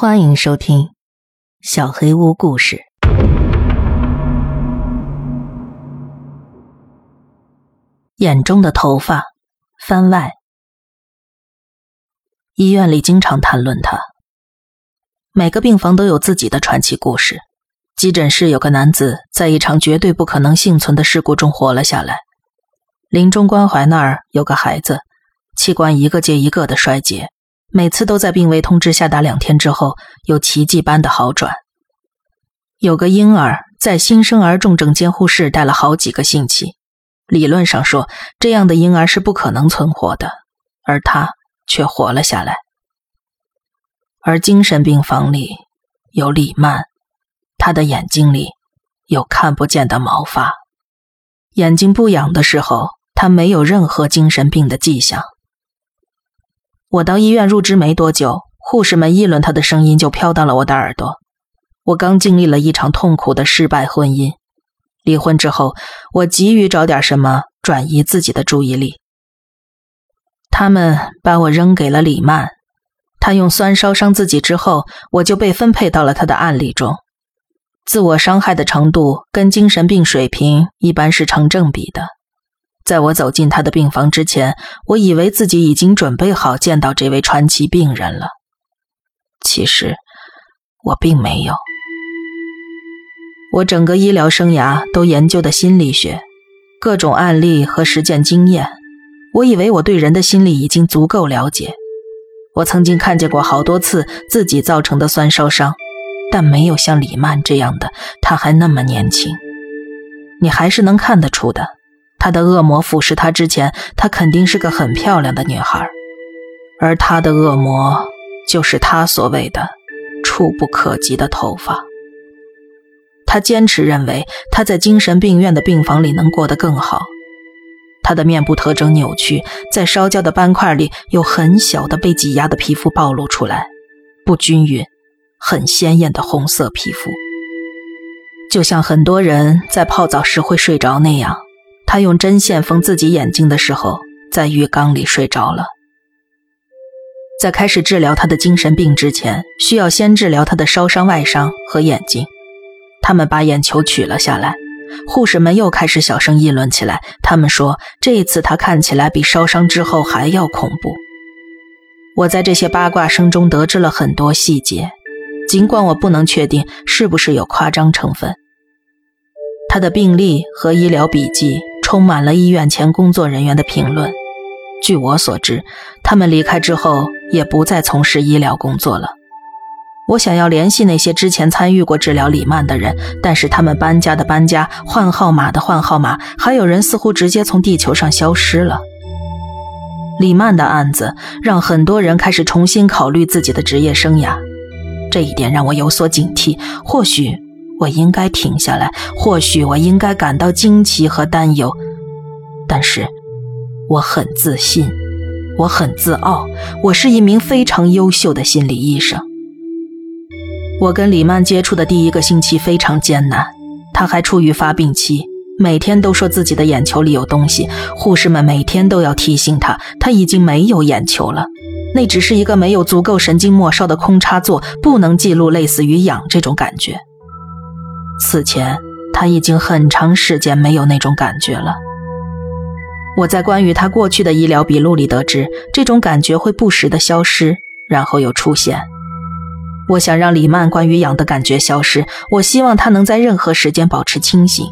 欢迎收听《小黑屋故事》。眼中的头发，番外。医院里经常谈论他。每个病房都有自己的传奇故事。急诊室有个男子在一场绝对不可能幸存的事故中活了下来。临终关怀那儿有个孩子，器官一个接一个的衰竭。每次都在病危通知下达两天之后有奇迹般的好转。有个婴儿在新生儿重症监护室待了好几个星期，理论上说这样的婴儿是不可能存活的，而他却活了下来。而精神病房里有李曼，他的眼睛里有看不见的毛发，眼睛不痒的时候，他没有任何精神病的迹象。我到医院入职没多久，护士们议论他的声音就飘到了我的耳朵。我刚经历了一场痛苦的失败婚姻，离婚之后，我急于找点什么转移自己的注意力。他们把我扔给了李曼，他用酸烧伤自己之后，我就被分配到了他的案例中。自我伤害的程度跟精神病水平一般是成正比的。在我走进他的病房之前，我以为自己已经准备好见到这位传奇病人了。其实，我并没有。我整个医疗生涯都研究的心理学，各种案例和实践经验。我以为我对人的心理已经足够了解。我曾经看见过好多次自己造成的酸烧伤，但没有像李曼这样的。她还那么年轻，你还是能看得出的。他的恶魔腐蚀他之前，她肯定是个很漂亮的女孩，而他的恶魔就是他所谓的触不可及的头发。他坚持认为他在精神病院的病房里能过得更好。他的面部特征扭曲，在烧焦的斑块里有很小的被挤压的皮肤暴露出来，不均匀，很鲜艳的红色皮肤，就像很多人在泡澡时会睡着那样。他用针线缝自己眼睛的时候，在浴缸里睡着了。在开始治疗他的精神病之前，需要先治疗他的烧伤外伤和眼睛。他们把眼球取了下来，护士们又开始小声议论起来。他们说，这一次他看起来比烧伤之后还要恐怖。我在这些八卦声中得知了很多细节，尽管我不能确定是不是有夸张成分。他的病历和医疗笔记。充满了医院前工作人员的评论。据我所知，他们离开之后也不再从事医疗工作了。我想要联系那些之前参与过治疗李曼的人，但是他们搬家的搬家，换号码的换号码，还有人似乎直接从地球上消失了。李曼的案子让很多人开始重新考虑自己的职业生涯，这一点让我有所警惕。或许。我应该停下来，或许我应该感到惊奇和担忧，但是我很自信，我很自傲，我是一名非常优秀的心理医生。我跟李曼接触的第一个星期非常艰难，她还处于发病期，每天都说自己的眼球里有东西，护士们每天都要提醒她，她已经没有眼球了，那只是一个没有足够神经末梢的空插座，不能记录类似于痒这种感觉。此前，他已经很长时间没有那种感觉了。我在关于他过去的医疗笔录里得知，这种感觉会不时的消失，然后又出现。我想让李曼关于痒的感觉消失，我希望他能在任何时间保持清醒，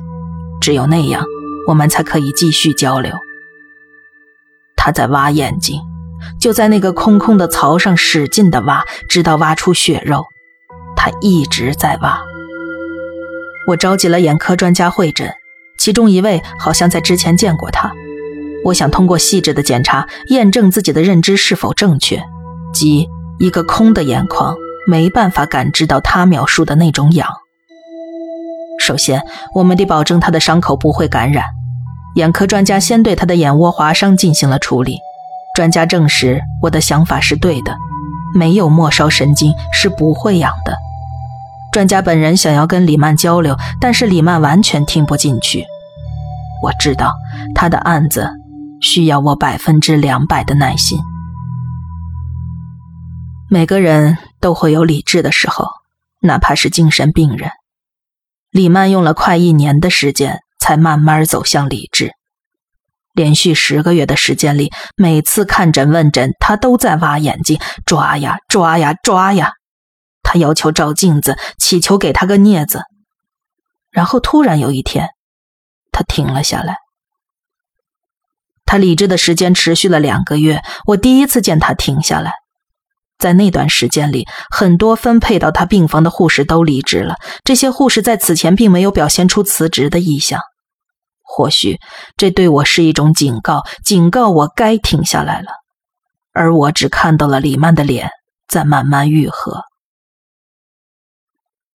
只有那样，我们才可以继续交流。他在挖眼睛，就在那个空空的槽上使劲的挖，直到挖出血肉。他一直在挖。我召集了眼科专家会诊，其中一位好像在之前见过他。我想通过细致的检查，验证自己的认知是否正确，即一个空的眼眶没办法感知到他描述的那种痒。首先，我们得保证他的伤口不会感染。眼科专家先对他的眼窝划伤进行了处理。专家证实我的想法是对的，没有末梢神经是不会痒的。专家本人想要跟李曼交流，但是李曼完全听不进去。我知道他的案子需要我百分之两百的耐心。每个人都。会有理智的时候，哪怕是精神病人。李曼用了快一年的时间，才慢慢走向理智。连续十个月的时间里，每次看诊问诊，他都在挖眼睛，抓呀抓呀抓呀。他要求照镜子，祈求给他个镊子。然后突然有一天，他停了下来。他理智的时间持续了两个月，我第一次见他停下来。在那段时间里，很多分配到他病房的护士都离职了。这些护士在此前并没有表现出辞职的意向。或许这对我是一种警告，警告我该停下来了。而我只看到了李曼的脸在慢慢愈合，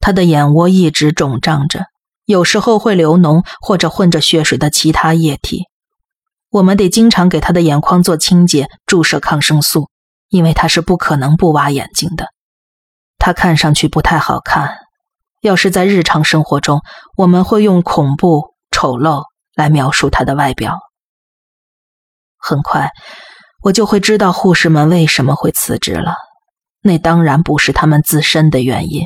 他的眼窝一直肿胀着，有时候会流脓或者混着血水的其他液体。我们得经常给他的眼眶做清洁，注射抗生素，因为他是不可能不挖眼睛的。他看上去不太好看，要是在日常生活中，我们会用恐怖、丑陋。来描述他的外表。很快，我就会知道护士们为什么会辞职了。那当然不是他们自身的原因，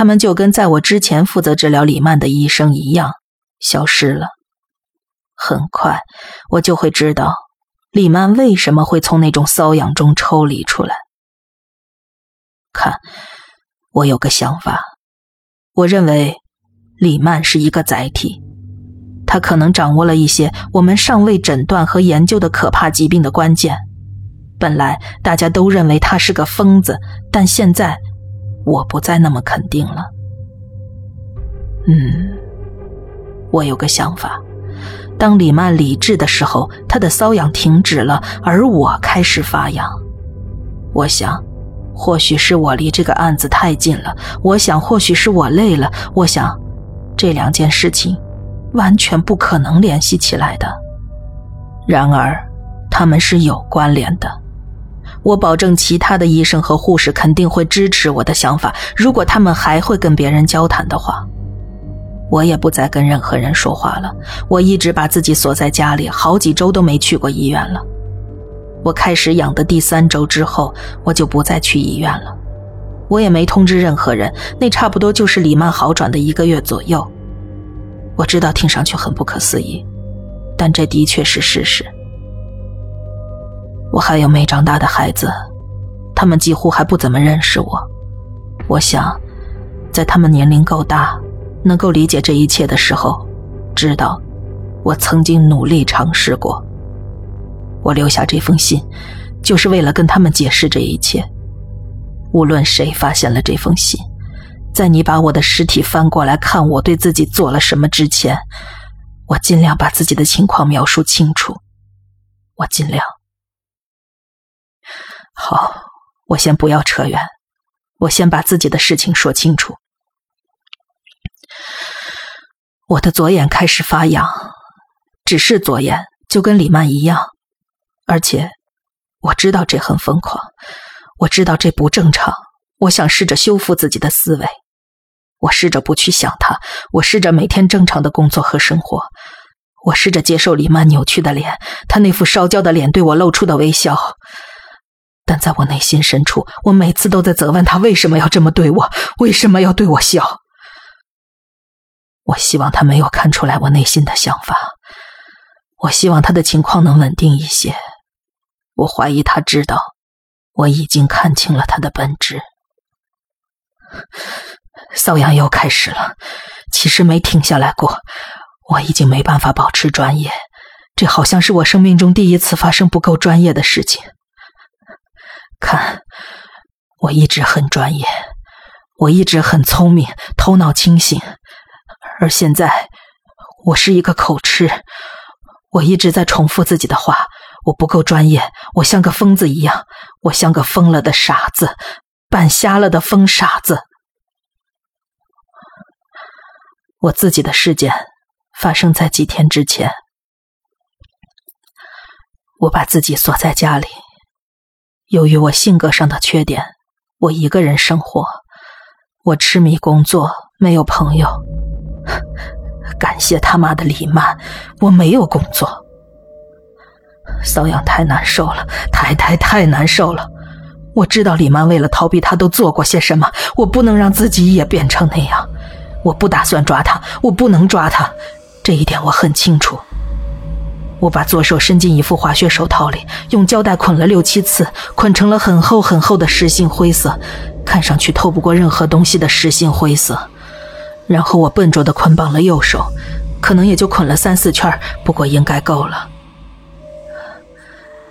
他们就跟在我之前负责治疗李曼的医生一样，消失了。很快，我就会知道李曼为什么会从那种瘙痒中抽离出来。看，我有个想法，我认为李曼是一个载体。他可能掌握了一些我们尚未诊断和研究的可怕疾病的关键。本来大家都认为他是个疯子，但现在我不再那么肯定了。嗯，我有个想法：当李曼理智的时候，她的瘙痒停止了，而我开始发痒。我想，或许是我离这个案子太近了；我想，或许是我累了；我想，这两件事情。完全不可能联系起来的。然而，他们是有关联的。我保证，其他的医生和护士肯定会支持我的想法。如果他们还会跟别人交谈的话，我也不再跟任何人说话了。我一直把自己锁在家里，好几周都没去过医院了。我开始养的第三周之后，我就不再去医院了。我也没通知任何人。那差不多就是李曼好转的一个月左右。我知道听上去很不可思议，但这的确是事实。我还有没长大的孩子，他们几乎还不怎么认识我。我想，在他们年龄够大，能够理解这一切的时候，知道我曾经努力尝试过。我留下这封信，就是为了跟他们解释这一切。无论谁发现了这封信。在你把我的尸体翻过来看我对自己做了什么之前，我尽量把自己的情况描述清楚。我尽量。好，我先不要扯远，我先把自己的事情说清楚。我的左眼开始发痒，只是左眼，就跟李曼一样，而且我知道这很疯狂，我知道这不正常。我想试着修复自己的思维，我试着不去想他，我试着每天正常的工作和生活，我试着接受李曼扭曲的脸，他那副烧焦的脸对我露出的微笑。但在我内心深处，我每次都在责问他为什么要这么对我，为什么要对我笑。我希望他没有看出来我内心的想法，我希望他的情况能稳定一些。我怀疑他知道，我已经看清了他的本质。瘙痒又开始了，其实没停下来过。我已经没办法保持专业，这好像是我生命中第一次发生不够专业的事情。看，我一直很专业，我一直很聪明，头脑清醒，而现在我是一个口吃。我一直在重复自己的话，我不够专业，我像个疯子一样，我像个疯了的傻子。半瞎了的疯傻子，我自己的事件发生在几天之前。我把自己锁在家里，由于我性格上的缺点，我一个人生活。我痴迷工作，没有朋友。感谢他妈的李曼，我没有工作。瘙痒太难受了，太太太难受了。我知道李曼为了逃避他都做过些什么，我不能让自己也变成那样。我不打算抓他，我不能抓他，这一点我很清楚。我把左手伸进一副滑雪手套里，用胶带捆了六七次，捆成了很厚很厚的实心灰色，看上去透不过任何东西的实心灰色。然后我笨拙地捆绑了右手，可能也就捆了三四圈，不过应该够了。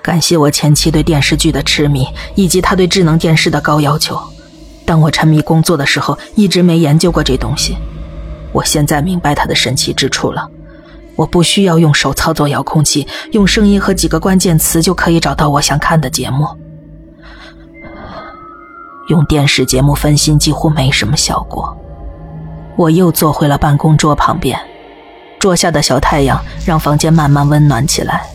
感谢我前妻对电视剧的痴迷，以及他对智能电视的高要求。当我沉迷工作的时候，一直没研究过这东西。我现在明白它的神奇之处了。我不需要用手操作遥控器，用声音和几个关键词就可以找到我想看的节目。用电视节目分心几乎没什么效果。我又坐回了办公桌旁边，桌下的小太阳让房间慢慢温暖起来。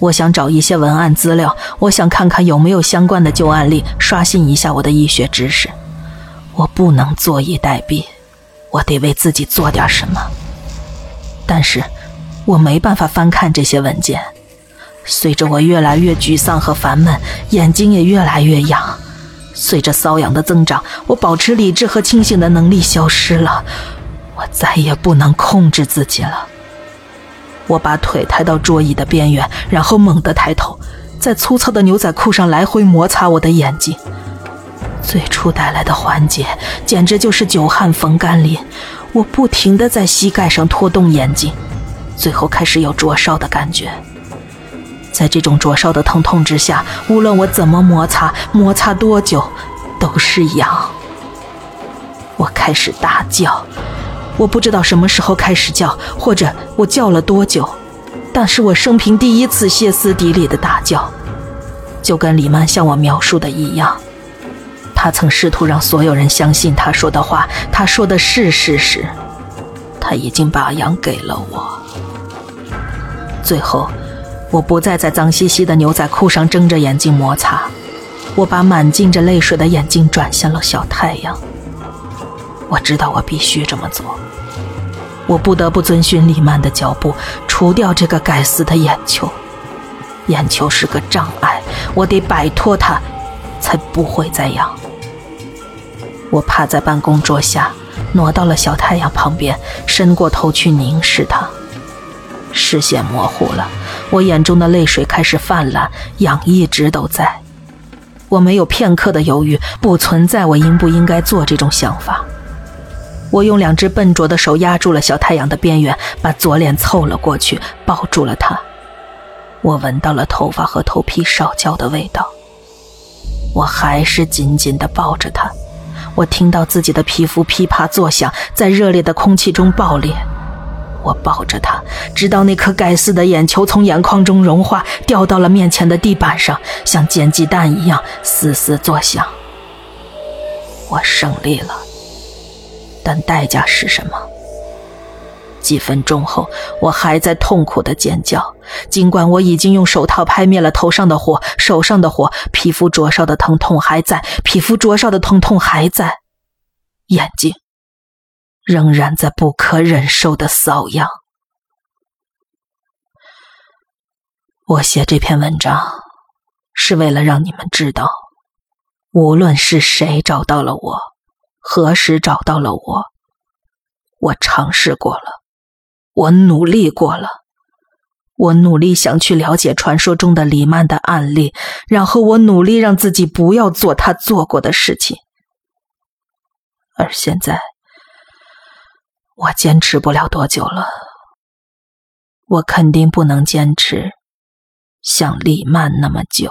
我想找一些文案资料，我想看看有没有相关的旧案例，刷新一下我的医学知识。我不能坐以待毙，我得为自己做点什么。但是，我没办法翻看这些文件。随着我越来越沮丧和烦闷，眼睛也越来越痒。随着瘙痒的增长，我保持理智和清醒的能力消失了。我再也不能控制自己了。我把腿抬到桌椅的边缘，然后猛地抬头，在粗糙的牛仔裤上来回摩擦我的眼睛。最初带来的缓解简直就是久旱逢甘霖。我不停地在膝盖上拖动眼睛，最后开始有灼烧的感觉。在这种灼烧的疼痛之下，无论我怎么摩擦，摩擦多久，都是痒。我开始大叫。我不知道什么时候开始叫，或者我叫了多久，但是我生平第一次歇斯底里的大叫，就跟李曼向我描述的一样。他曾试图让所有人相信他说的话，他说的是事实。他已经把羊给了我。最后，我不再在脏兮兮的牛仔裤上睁着眼睛摩擦，我把满浸着泪水的眼睛转向了小太阳。我知道我必须这么做，我不得不遵循李曼的脚步，除掉这个该死的眼球。眼球是个障碍，我得摆脱它，才不会再痒。我趴在办公桌下，挪到了小太阳旁边，伸过头去凝视它。视线模糊了，我眼中的泪水开始泛滥，痒一直都在。我没有片刻的犹豫，不存在我应不应该做这种想法。我用两只笨拙的手压住了小太阳的边缘，把左脸凑了过去，抱住了他。我闻到了头发和头皮烧焦的味道。我还是紧紧地抱着他。我听到自己的皮肤噼啪作响，在热烈的空气中爆裂。我抱着他，直到那颗该死的眼球从眼眶中融化，掉到了面前的地板上，像煎鸡蛋一样嘶嘶作响。我胜利了。但代价是什么？几分钟后，我还在痛苦的尖叫，尽管我已经用手套拍灭了头上的火，手上的火，皮肤灼烧的疼痛还在，皮肤灼烧的疼痛还在，眼睛仍然在不可忍受的瘙痒。我写这篇文章，是为了让你们知道，无论是谁找到了我。何时找到了我？我尝试过了，我努力过了，我努力想去了解传说中的李曼的案例，然后我努力让自己不要做他做过的事情。而现在，我坚持不了多久了。我肯定不能坚持像李曼那么久。